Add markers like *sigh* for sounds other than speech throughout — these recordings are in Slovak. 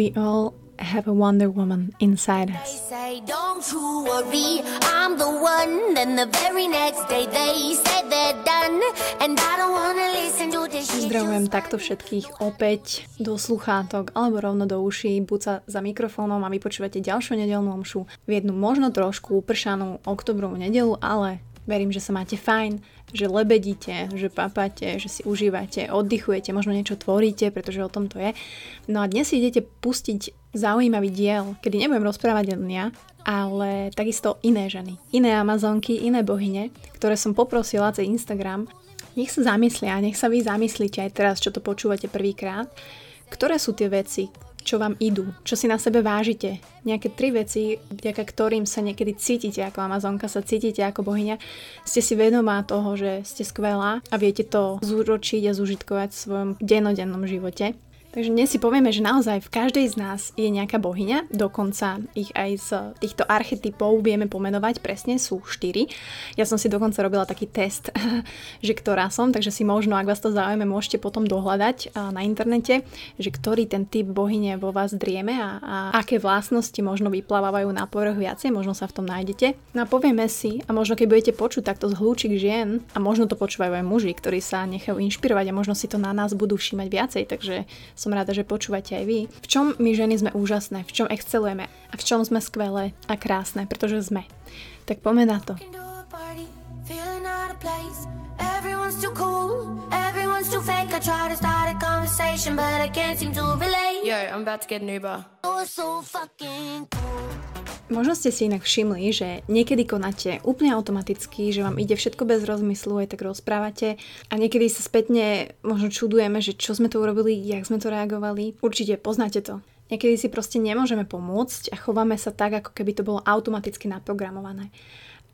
We all have a Wonder Woman inside us. Say, don't you worry, I'm the one. Then the very next day they said they're done. And I don't wanna listen to this shit. Pozdravujem takto všetkých opäť do sluchátok alebo rovno do uší, buď sa za mikrofónom a vy počúvate ďalšiu nedelnú omšu v jednu možno trošku upršanú oktobrovú nedelu, ale verím, že sa máte fajn, že lebedíte, že papáte, že si užívate, oddychujete, možno niečo tvoríte, pretože o tom to je. No a dnes si idete pustiť zaujímavý diel, kedy nebudem rozprávať len ja, ale takisto iné ženy, iné Amazonky, iné bohyne, ktoré som poprosila cez Instagram, nech sa zamyslia, nech sa vy zamyslíte aj teraz, čo to počúvate prvýkrát, ktoré sú tie veci, čo vám idú, čo si na sebe vážite. Nejaké tri veci, vďaka ktorým sa niekedy cítite ako Amazonka, sa cítite ako bohyňa. Ste si vedomá toho, že ste skvelá a viete to zúročiť a zužitkovať v svojom denodennom živote. Takže dnes si povieme, že naozaj v každej z nás je nejaká bohyňa, dokonca ich aj z týchto archetypov vieme pomenovať, presne sú štyri. Ja som si dokonca robila taký test, *laughs* že ktorá som, takže si možno, ak vás to zaujíma, môžete potom dohľadať na internete, že ktorý ten typ bohyne vo vás drieme a, a aké vlastnosti možno vyplávajú na povrch viacej, možno sa v tom nájdete. No a povieme si, a možno keď budete počuť takto z hľúčik žien, a možno to počúvajú aj muži, ktorí sa nechajú inšpirovať a možno si to na nás budú všímať viacej, takže som rada, že počúvate aj vy. V čom my ženy sme úžasné, v čom excelujeme a v čom sme skvelé a krásne, pretože sme. Tak poďme na to. Everyone's too cool, everyone's too fake. I try to start a conversation, but I can't seem to relate. Yo, I'm about to get an Uber. You're so fucking cool. Možno ste si inak všimli, že niekedy konáte úplne automaticky, že vám ide všetko bez rozmyslu, aj tak rozprávate a niekedy sa spätne možno čudujeme, že čo sme to urobili, jak sme to reagovali. Určite poznáte to. Niekedy si proste nemôžeme pomôcť a chováme sa tak, ako keby to bolo automaticky naprogramované.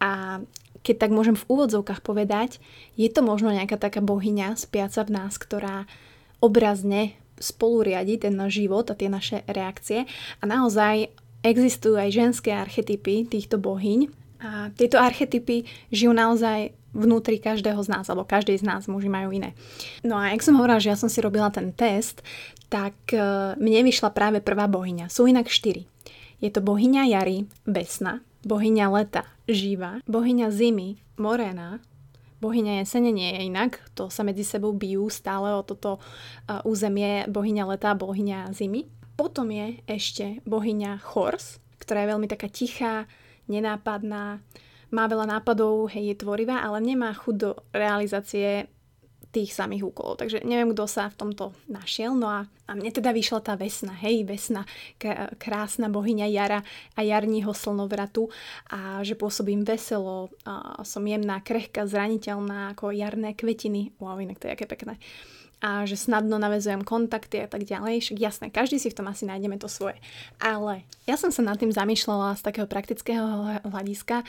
A keď tak môžem v úvodzovkách povedať, je to možno nejaká taká bohyňa spiaca v nás, ktorá obrazne spolu riadi ten náš život a tie naše reakcie a naozaj existujú aj ženské archetypy týchto bohyň a tieto archetypy žijú naozaj vnútri každého z nás, alebo každej z nás, muži majú iné. No a jak som hovorila, že ja som si robila ten test, tak e, mne vyšla práve prvá bohyňa. Sú inak štyri. Je to bohyňa jary, Besna, bohyňa leta, Živa, bohyňa zimy, Morena, bohyňa jesene nie je inak, to sa medzi sebou bijú stále o toto územie bohyňa leta bohyňa zimy. Potom je ešte bohyňa Chors, ktorá je veľmi taká tichá, nenápadná, má veľa nápadov, hej, je tvorivá, ale nemá chuť do realizácie tých samých úkolov. Takže neviem, kto sa v tomto našiel. No a, a mne teda vyšla tá vesna, hej, vesna, k- krásna bohyňa jara a jarního slnovratu a že pôsobím veselo, a som jemná, krehká, zraniteľná ako jarné kvetiny. Wow, inak to je aké pekné a že snadno navezujem kontakty a tak ďalej. Však jasné, každý si v tom asi nájdeme to svoje. Ale ja som sa nad tým zamýšľala z takého praktického hľadiska,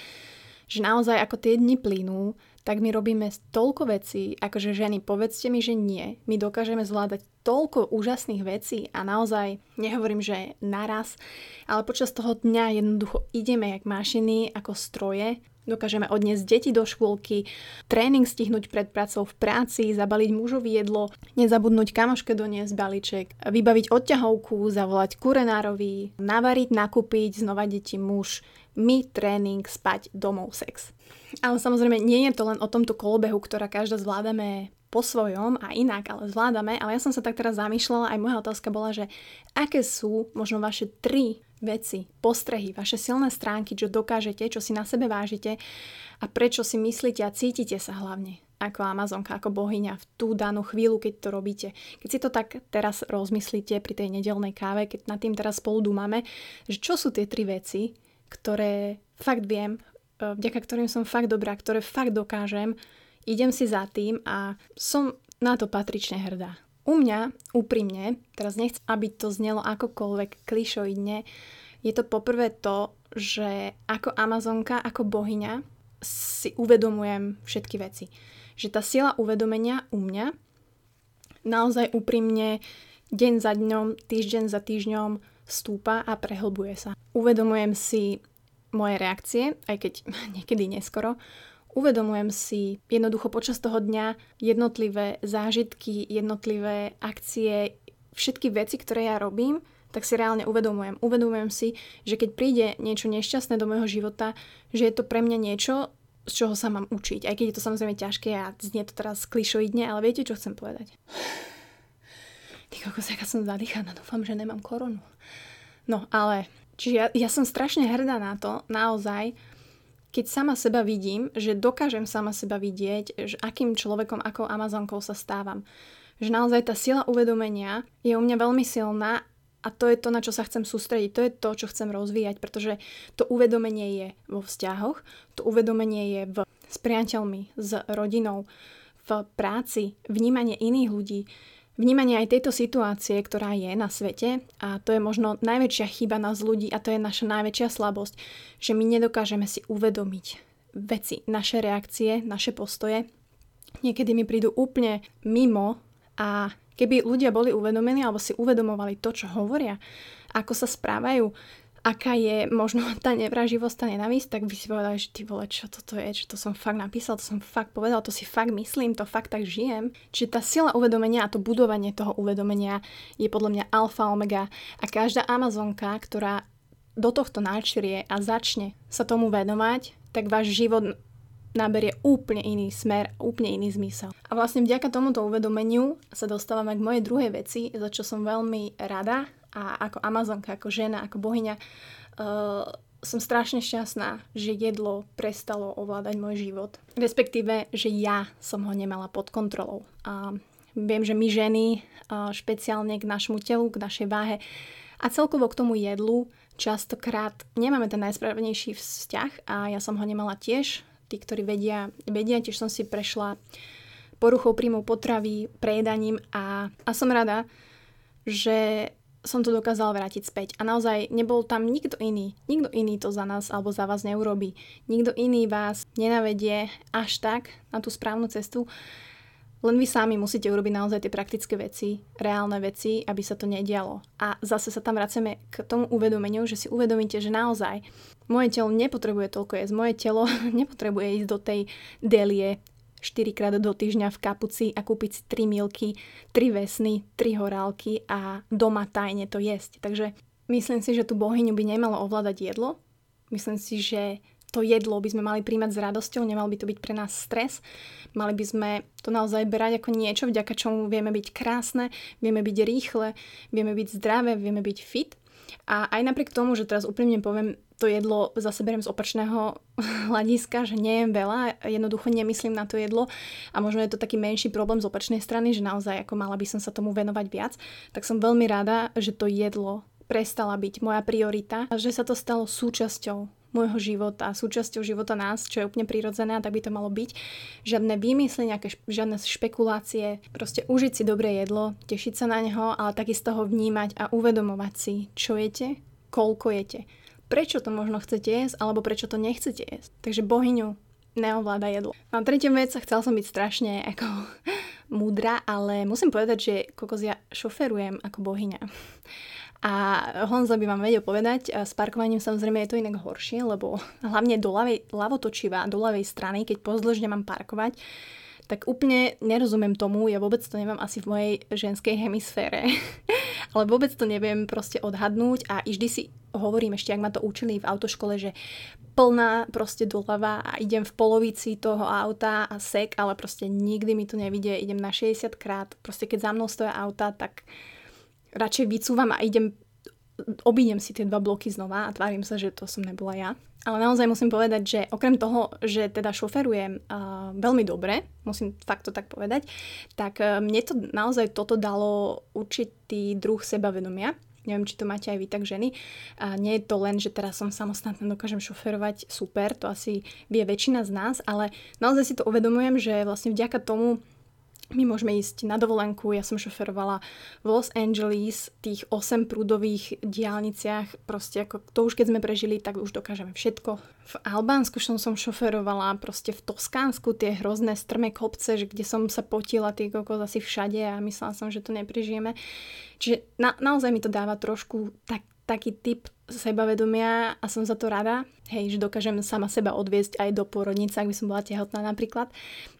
že naozaj ako tie dni plynú, tak my robíme toľko vecí, akože ženy, povedzte mi, že nie. My dokážeme zvládať toľko úžasných vecí a naozaj nehovorím, že naraz, ale počas toho dňa jednoducho ideme jak mašiny, ako stroje Dokážeme odniesť deti do škôlky, tréning stihnúť pred pracou v práci, zabaliť mužovi jedlo, nezabudnúť kamoške doniesť balíček, vybaviť odťahovku, zavolať kurenárovi, navariť, nakúpiť, znova deti muž, my, tréning, spať, domov, sex. Ale samozrejme nie je to len o tomto kolobehu, ktorá každá zvládame po svojom a inak, ale zvládame. Ale ja som sa tak teraz zamýšľala, aj moja otázka bola, že aké sú možno vaše tri veci, postrehy, vaše silné stránky, čo dokážete, čo si na sebe vážite a prečo si myslíte a cítite sa hlavne ako Amazonka, ako bohyňa v tú danú chvíľu, keď to robíte. Keď si to tak teraz rozmyslíte pri tej nedelnej káve, keď nad tým teraz spolu dúmame, že čo sú tie tri veci, ktoré fakt viem, e, vďaka ktorým som fakt dobrá, ktoré fakt dokážem, idem si za tým a som na to patrične hrdá. U mňa, úprimne, teraz nechcem, aby to znelo akokoľvek klišoidne, je to poprvé to, že ako Amazonka, ako bohyňa si uvedomujem všetky veci. Že tá sila uvedomenia u mňa naozaj úprimne deň za dňom, týždeň za týždňom stúpa a prehlbuje sa. Uvedomujem si moje reakcie, aj keď *laughs* niekedy neskoro, uvedomujem si jednoducho počas toho dňa jednotlivé zážitky, jednotlivé akcie, všetky veci, ktoré ja robím, tak si reálne uvedomujem. Uvedomujem si, že keď príde niečo nešťastné do môjho života, že je to pre mňa niečo, z čoho sa mám učiť. Aj keď je to samozrejme ťažké a znie to teraz klišoidne, ale viete, čo chcem povedať? Ty kokos, aká som zadýchaná, dúfam, že nemám koronu. No, ale, čiže ja, ja som strašne hrdá na to, naozaj, keď sama seba vidím, že dokážem sama seba vidieť, že akým človekom, akou Amazonkou sa stávam. Že naozaj tá sila uvedomenia je u mňa veľmi silná a to je to, na čo sa chcem sústrediť, to je to, čo chcem rozvíjať, pretože to uvedomenie je vo vzťahoch, to uvedomenie je v, s priateľmi, s rodinou, v práci, vnímanie iných ľudí, vnímanie aj tejto situácie, ktorá je na svete a to je možno najväčšia chyba nás ľudí a to je naša najväčšia slabosť, že my nedokážeme si uvedomiť veci, naše reakcie, naše postoje. Niekedy mi prídu úplne mimo a Keby ľudia boli uvedomení alebo si uvedomovali to, čo hovoria, ako sa správajú, aká je možno *laughs* tá nevraživosť, tá nenavisť, tak by si povedali, že ty vole, čo toto je, že to som fakt napísal, to som fakt povedal, to si fakt myslím, to fakt tak žijem. Čiže tá sila uvedomenia a to budovanie toho uvedomenia je podľa mňa alfa omega a každá Amazonka, ktorá do tohto náčrie a začne sa tomu venovať, tak váš život naberie úplne iný smer, úplne iný zmysel. A vlastne vďaka tomuto uvedomeniu sa dostávame k mojej druhej veci, za čo som veľmi rada a ako Amazonka, ako žena, ako bohyňa uh, som strašne šťastná, že jedlo prestalo ovládať môj život. Respektíve, že ja som ho nemala pod kontrolou. A viem, že my ženy, uh, špeciálne k našmu telu, k našej váhe a celkovo k tomu jedlu, častokrát nemáme ten najsprávnejší vzťah a ja som ho nemala tiež tí, ktorí vedia, vedia, tiež som si prešla poruchou príjmov potravy, prejedaním a, a som rada, že som to dokázala vrátiť späť. A naozaj nebol tam nikto iný. Nikto iný to za nás alebo za vás neurobi. Nikto iný vás nenavedie až tak na tú správnu cestu. Len vy sami musíte urobiť naozaj tie praktické veci, reálne veci, aby sa to nedialo. A zase sa tam vraceme k tomu uvedomeniu, že si uvedomíte, že naozaj moje telo nepotrebuje toľko jesť. Moje telo *laughs* nepotrebuje ísť do tej delie 4 krát do týždňa v kapuci a kúpiť si 3 milky, 3 vesny, 3 horálky a doma tajne to jesť. Takže myslím si, že tú bohyňu by nemalo ovládať jedlo. Myslím si, že to jedlo by sme mali príjmať s radosťou, nemal by to byť pre nás stres. Mali by sme to naozaj brať ako niečo, vďaka čomu vieme byť krásne, vieme byť rýchle, vieme byť zdravé, vieme byť fit. A aj napriek tomu, že teraz úprimne poviem, to jedlo zase beriem z opačného *laughs* hľadiska, že nejem veľa, jednoducho nemyslím na to jedlo a možno je to taký menší problém z opačnej strany, že naozaj ako mala by som sa tomu venovať viac, tak som veľmi rada, že to jedlo prestala byť moja priorita a že sa to stalo súčasťou môjho života, súčasťou života nás, čo je úplne prirodzené a tak by to malo byť. Žiadne výmysly, nejaké žiadne špekulácie, proste užiť si dobré jedlo, tešiť sa na neho, ale takisto ho vnímať a uvedomovať si, čo jete, koľko jete, prečo to možno chcete jesť, alebo prečo to nechcete jesť. Takže bohyňu neovláda jedlo. A tretia vec, chcela som byť strašne ako *laughs* múdra, ale musím povedať, že kokos ja šoferujem ako bohyňa. A Honza by vám vedel povedať, s parkovaním samozrejme je to inak horšie, lebo hlavne do ľavej, ľavotočivá, do ľavej strany, keď pozdĺžne mám parkovať, tak úplne nerozumiem tomu, ja vôbec to neviem asi v mojej ženskej hemisfére, *laughs* ale vôbec to neviem proste odhadnúť a vždy si hovorím ešte, ak ma to učili v autoškole, že plná proste doľava a idem v polovici toho auta a sek, ale proste nikdy mi to nevidie, idem na 60 krát, proste keď za mnou stoja auta, tak radšej vycúvam a idem, obídem si tie dva bloky znova a tvárim sa, že to som nebola ja. Ale naozaj musím povedať, že okrem toho, že teda šoferujem uh, veľmi dobre, musím fakt to tak povedať, tak uh, mne to naozaj toto dalo určitý druh sebavedomia. Neviem, či to máte aj vy tak ženy. A nie je to len, že teraz som samostatná, dokážem šoferovať, super, to asi vie väčšina z nás, ale naozaj si to uvedomujem, že vlastne vďaka tomu my môžeme ísť na dovolenku, ja som šoferovala v Los Angeles, tých 8 prúdových diálniciach, proste ako to už keď sme prežili, tak už dokážeme všetko. V Albánsku som, som šoferovala, proste v Toskánsku tie hrozné strmé kopce, že kde som sa potila tie kokos asi všade a myslela som, že to neprežijeme. Čiže na, naozaj mi to dáva trošku tak, taký typ sebavedomia a som za to rada, hej, že dokážem sama seba odviesť aj do porodnice, ak by som bola tehotná napríklad.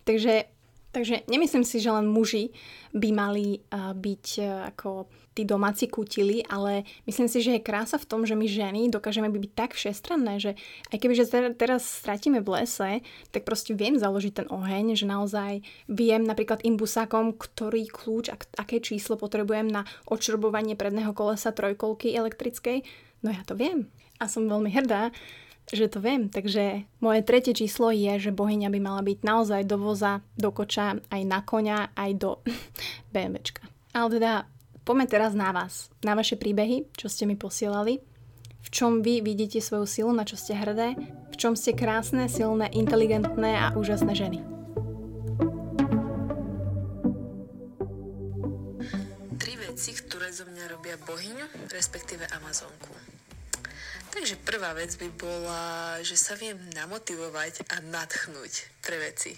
Takže Takže nemyslím si, že len muži by mali uh, byť uh, ako tí domáci kutili, ale myslím si, že je krása v tom, že my ženy dokážeme byť tak všestranné, že aj keby že teraz stratíme v lese, tak proste viem založiť ten oheň, že naozaj viem napríklad imbusákom, ktorý kľúč, ak, aké číslo potrebujem na odšrobovanie predného kolesa trojkolky elektrickej. No ja to viem. A som veľmi hrdá, že to viem. Takže moje tretie číslo je, že bohyňa by mala byť naozaj do voza, do koča, aj na koňa, aj do *laughs* BMWčka. Ale teda poďme teraz na vás, na vaše príbehy, čo ste mi posielali. V čom vy vidíte svoju silu, na čo ste hrdé, v čom ste krásne, silné, inteligentné a úžasné ženy. Tri veci, ktoré zo mňa robia bohyňu, respektíve Amazonku. Takže prvá vec by bola, že sa viem namotivovať a nadchnúť pre veci.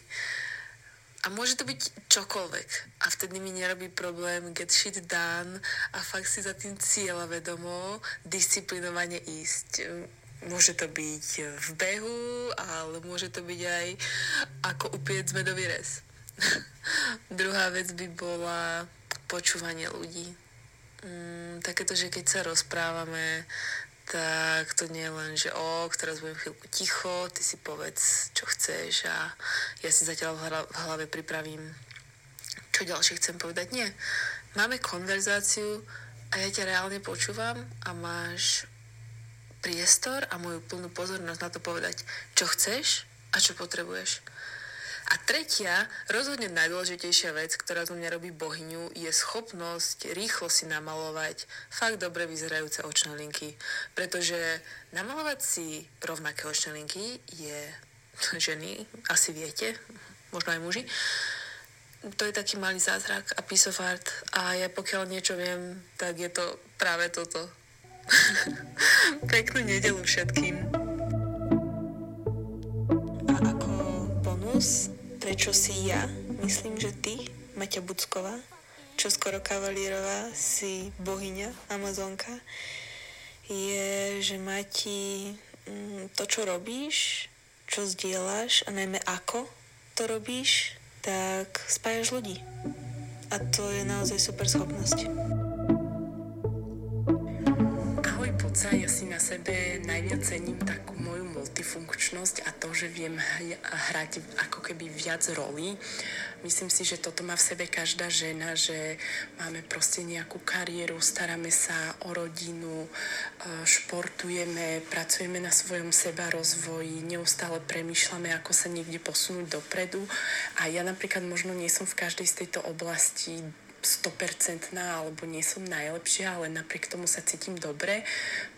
A môže to byť čokoľvek. A vtedy mi nerobí problém get shit done a fakt si za tým cieľa vedomo, disciplinovane ísť. Môže to byť v behu, ale môže to byť aj ako upiec medový rez. *laughs* Druhá vec by bola počúvanie ľudí. Mm, takéto, že keď sa rozprávame, tak to nie je len, že o, teraz budem chvíľku ticho, ty si povedz, čo chceš a ja si zatiaľ v hlave pripravím, čo ďalšie chcem povedať. Nie. Máme konverzáciu a ja ťa reálne počúvam a máš priestor a moju plnú pozornosť na to povedať, čo chceš a čo potrebuješ. A tretia, rozhodne najdôležitejšia vec, ktorá zo mňa robí bohyňu, je schopnosť rýchlo si namalovať fakt dobre vyzerajúce očné linky. Pretože namalovať si rovnaké očné linky je *laughs* ženy, asi viete, možno aj muži, to je taký malý zázrak a piece of art. A ja pokiaľ niečo viem, tak je to práve toto. *laughs* Peknú nedelu všetkým. A ako bonus prečo si ja, myslím, že ty, Maťa Bucková, čo skoro kavalierová, si bohyňa, Amazonka, je, že Mati mm, to, čo robíš, čo zdieľaš a najmä ako to robíš, tak spájaš ľudí. A to je naozaj super schopnosť. Ahoj, poca, ja si na sebe najviac cením takú moju multifunkčnosť a to, že viem hrať ako keby viac rolí. Myslím si, že toto má v sebe každá žena, že máme proste nejakú kariéru, staráme sa o rodinu, e, športujeme, pracujeme na svojom seba rozvoji, neustále premýšľame, ako sa niekde posunúť dopredu. A ja napríklad možno nie som v každej z tejto oblasti 100% alebo nie som najlepšia, ale napriek tomu sa cítim dobre,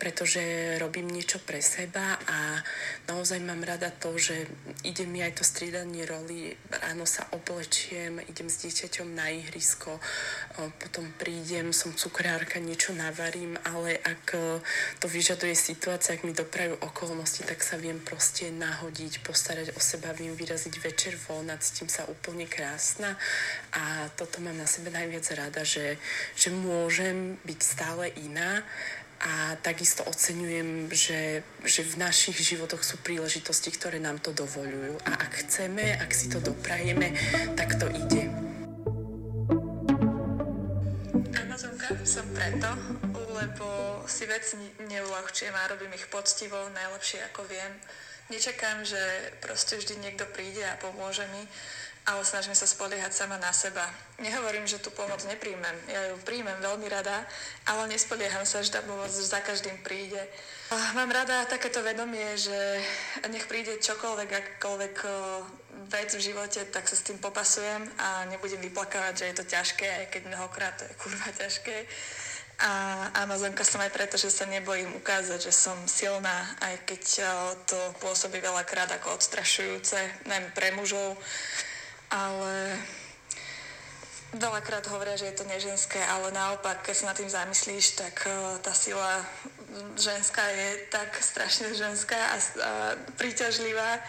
pretože robím niečo pre seba a naozaj mám rada to, že ide mi aj to striedanie roli, ráno sa oblečiem, idem s dieťaťom na ihrisko, potom prídem, som cukrárka, niečo navarím, ale ak to vyžaduje situácia, ak mi doprajú okolnosti, tak sa viem proste nahodiť, postarať o seba, viem vyraziť večer von a cítim sa úplne krásna a toto mám na sebe najviac najviac rada, že, že môžem byť stále iná a takisto oceňujem, že, že v našich životoch sú príležitosti, ktoré nám to dovolujú. A ak chceme, ak si to doprajeme, tak to ide. Amazonka som preto, lebo si veci neulahčujem a robím ich poctivo, najlepšie ako viem. Nečakám, že proste vždy niekto príde a pomôže mi ale snažím sa spoliehať sama na seba. Nehovorím, že tú pomoc nepríjmem. Ja ju príjmem veľmi rada, ale nespolieham sa, že tá pomoc za každým príde. Mám rada takéto vedomie, že nech príde čokoľvek, akkoľvek vec v živote, tak sa s tým popasujem a nebudem vyplakávať, že je to ťažké, aj keď mnohokrát to je kurva ťažké. A Amazonka som aj preto, že sa nebojím ukázať, že som silná, aj keď to pôsobí veľakrát ako odstrašujúce, najmä pre mužov ale veľakrát hovoria, že je to neženské, ale naopak, keď sa nad tým zamyslíš, tak uh, tá sila ženská je tak strašne ženská a, a príťažlivá,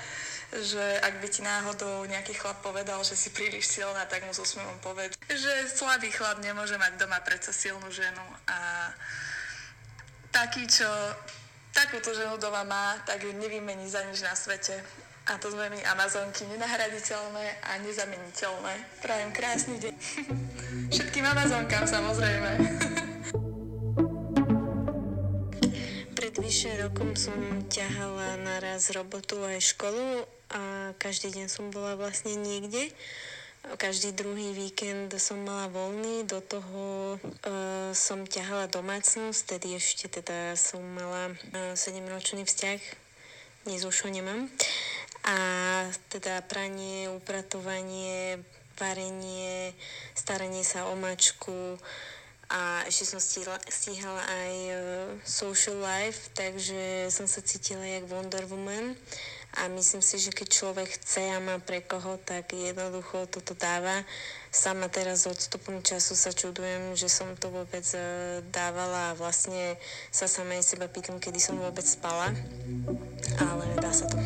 že ak by ti náhodou nejaký chlap povedal, že si príliš silná, tak mu s úsmevom povedať, že slabý chlap nemôže mať doma predsa silnú ženu a taký, čo takúto ženu doma má, tak ju nevymení za nič na svete. A to sme my Amazonky, nenahraditeľné a nezameniteľné. Prajem krásny deň. *laughs* Všetkým Amazonkám samozrejme. *laughs* Pred vyše rokom som ťahala naraz robotu aj školu a každý deň som bola vlastne niekde. Každý druhý víkend som mala voľný, do toho uh, som ťahala domácnosť, tedy ešte teda som mala e, 7-ročný vzťah, dnes už ho nemám. A teda pranie, upratovanie, varenie, staranie sa o mačku a ešte som stíhala, stíhala aj uh, social life, takže som sa cítila jak Wonder Woman a myslím si, že keď človek chce a má pre koho, tak jednoducho toto dáva. Sama teraz odstupom času sa čudujem, že som to vôbec e, dávala a vlastne sa samej seba pýtam, kedy som vôbec spala, ale dá sa to.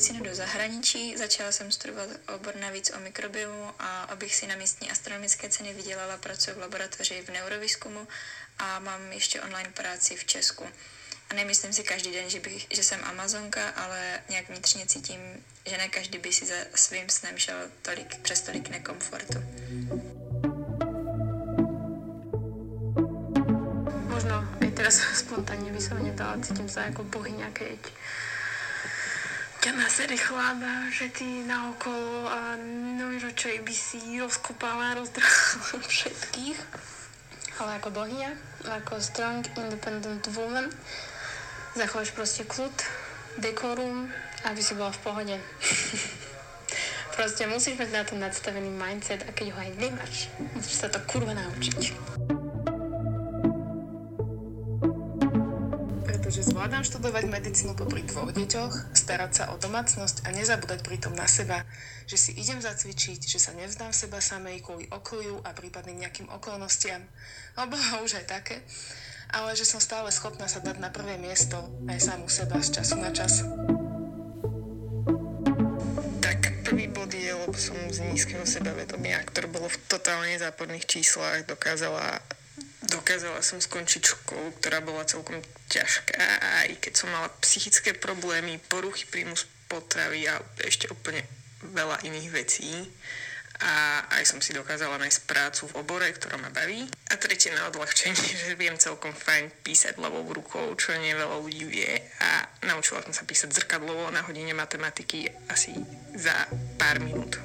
Biomedicínu do zahraničí, začala jsem studovat obor navíc o mikrobiomu a abych si na místní astronomické ceny vydělala, pracuji v laboratoři v neurovýzkumu a mám ještě online práci v Česku. A nemyslím si každý den, že, bych, že jsem Amazonka, ale nějak vnitřně cítím, že ne každý by si za svým snem šel tolik, přes tolik nekomfortu. Možno aj teraz spontánne by som nedala, cítim sa ako bohyňa, keď ťa na sede chláda, že ty naokolo a no, že by si rozkopala, rozdrhala všetkých ale ako bohyňa, ako strong, independent woman. Zachováš proste kľud, dekorum, aby si bola v pohode. *laughs* proste musíš mať na to nadstavený mindset a keď ho aj nemáš, musíš sa to kurva naučiť. Zvládam študovať medicínu popri dvoch deťoch, starať sa o domácnosť a nezabúdať pritom na seba, že si idem zacvičiť, že sa nevzdám seba samej kvôli okoliu a prípadným nejakým okolnostiam. No bolo už aj také. Ale že som stále schopná sa dať na prvé miesto aj samú seba z času na čas. Tak prvý bod je, lebo som z nízkeho sebavedomia, ktoré bolo v totálne záporných číslach, dokázala dokázala som skončiť školu, ktorá bola celkom ťažká, aj keď som mala psychické problémy, poruchy príjmu potravy a ešte úplne veľa iných vecí a aj som si dokázala nájsť prácu v obore, ktorá ma baví. A tretie na odľahčenie, *laughs* že viem celkom fajn písať ľavou rukou, čo nie veľa ľudí vie a naučila som sa písať zrkadlovo na hodine matematiky asi za pár minút.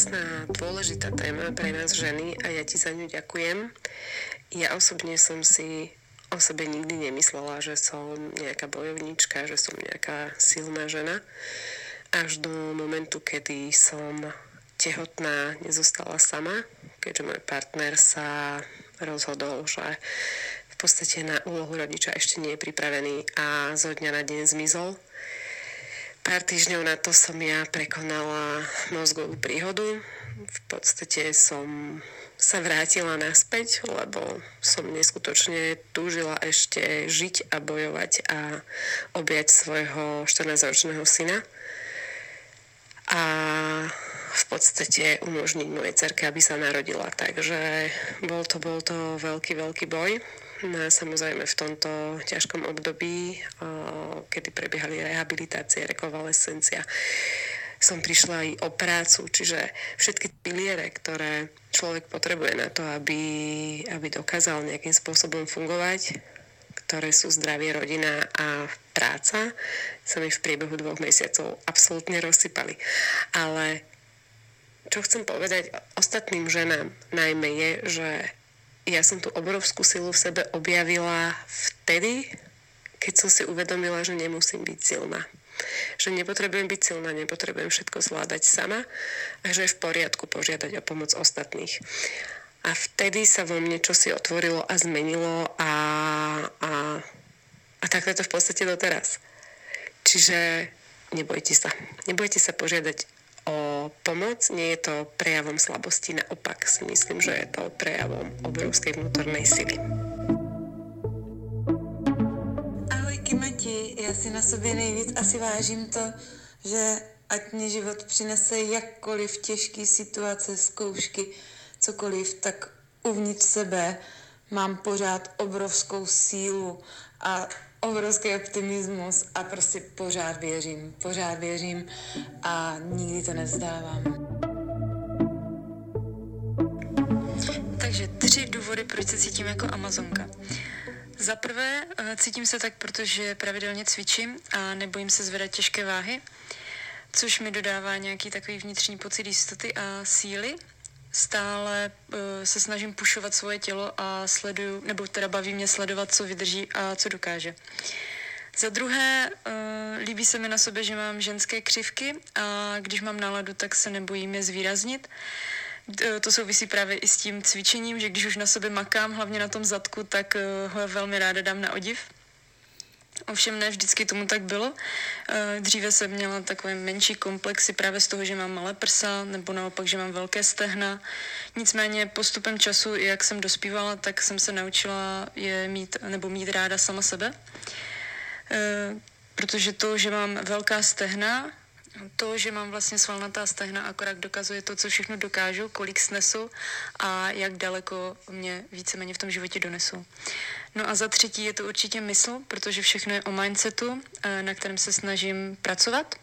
Krásna a dôležitá téma pre nás ženy a ja ti za ňu ďakujem. Ja osobne som si o sebe nikdy nemyslela, že som nejaká bojovnička, že som nejaká silná žena. Až do momentu, kedy som tehotná nezostala sama, keďže môj partner sa rozhodol, že v podstate na úlohu rodiča ešte nie je pripravený a zo dňa na deň zmizol. Pár týždňov na to som ja prekonala mozgovú príhodu. V podstate som sa vrátila naspäť, lebo som neskutočne túžila ešte žiť a bojovať a objať svojho 14-ročného syna. A v podstate umožniť mojej cerke, aby sa narodila. Takže bol to, bol to veľký, veľký boj. A samozrejme v tomto ťažkom období, kedy prebiehali rehabilitácie, rekonvalescencia, som prišla aj o prácu, čiže všetky piliere, ktoré človek potrebuje na to, aby, aby dokázal nejakým spôsobom fungovať, ktoré sú zdravie, rodina a práca, sa mi v priebehu dvoch mesiacov absolútne rozsypali. Ale čo chcem povedať ostatným ženám najmä je, že ja som tú obrovskú silu v sebe objavila vtedy, keď som si uvedomila, že nemusím byť silná že nepotrebujem byť silná, nepotrebujem všetko zvládať sama a že je v poriadku požiadať o pomoc ostatných. A vtedy sa vo mne čosi otvorilo a zmenilo a, a, a takto je to v podstate doteraz. Čiže nebojte sa. Nebojte sa požiadať pomoc. Nie je to prejavom slabosti, naopak si myslím, že je to prejavom obrovskej vnútornej sily. Mati, já si na sobě nejvíc asi vážím to, že ať mě život přinese jakkoliv těžké situace, zkoušky, cokoliv, tak uvnitř sebe mám pořád obrovskou sílu a obrovský optimismus a prostě pořád věřím, pořád věřím a nikdy to nevzdávám. Takže tři důvody, proč se cítím jako Amazonka. Za prvé eh, cítím se tak, protože pravidelně cvičím a nebojím se zvedat těžké váhy, což mi dodává nějaký takový vnitřní pocit jistoty a síly. Stále uh, se snažím pušovat svoje tělo a sleduju, nebo teda baví mě sledovat, co vydrží a co dokáže. Za druhé, uh, líbí se mi na sobě, že mám ženské křivky a když mám náladu, tak se nebojím je zvýraznit. Eh, to souvisí právě i s tím cvičením, že když už na sobě makám, hlavně na tom zadku, tak eh, ho velmi ráda dám na odiv. Ovšem ne vždycky tomu tak bylo. Eh, dříve jsem měla takové menší komplexy právě z toho, že mám malé prsa, nebo naopak, že mám velké stehna. Nicméně postupem času, jak jsem dospívala, tak jsem se naučila je mít, nebo mít ráda sama sebe. Protože to, že mám velká stehna, to, že mám vlastně svalnatá stehna, akorát dokazuje to, co všechno dokážu, kolik snesu a jak daleko mě víceméně v tom životě donesu. No a za třetí je to určitě mysl, protože všechno je o mindsetu, eh, na kterém se snažím pracovat.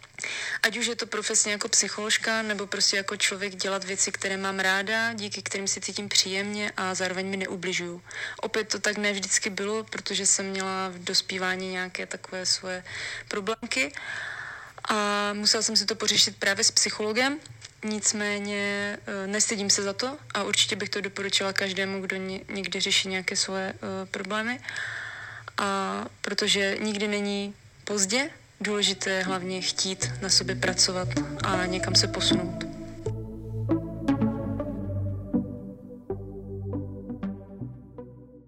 Ať už je to profesně jako psycholožka, nebo prostě jako člověk dělat věci, které mám ráda, díky kterým si cítím příjemně a zároveň mi neubližuju. Opět to tak ne vždycky bylo, protože jsem měla v dospívání nějaké takové svoje problémky a musela jsem si to pořešit právě s psychologem, nicméně uh, nestydím se za to a určitě bych to doporučila každému, kdo ně, někdy řeší nějaké svoje uh, problémy. A protože nikdy není pozdě, důležité je hlavně chtít na sobě pracovat a někam se posunout.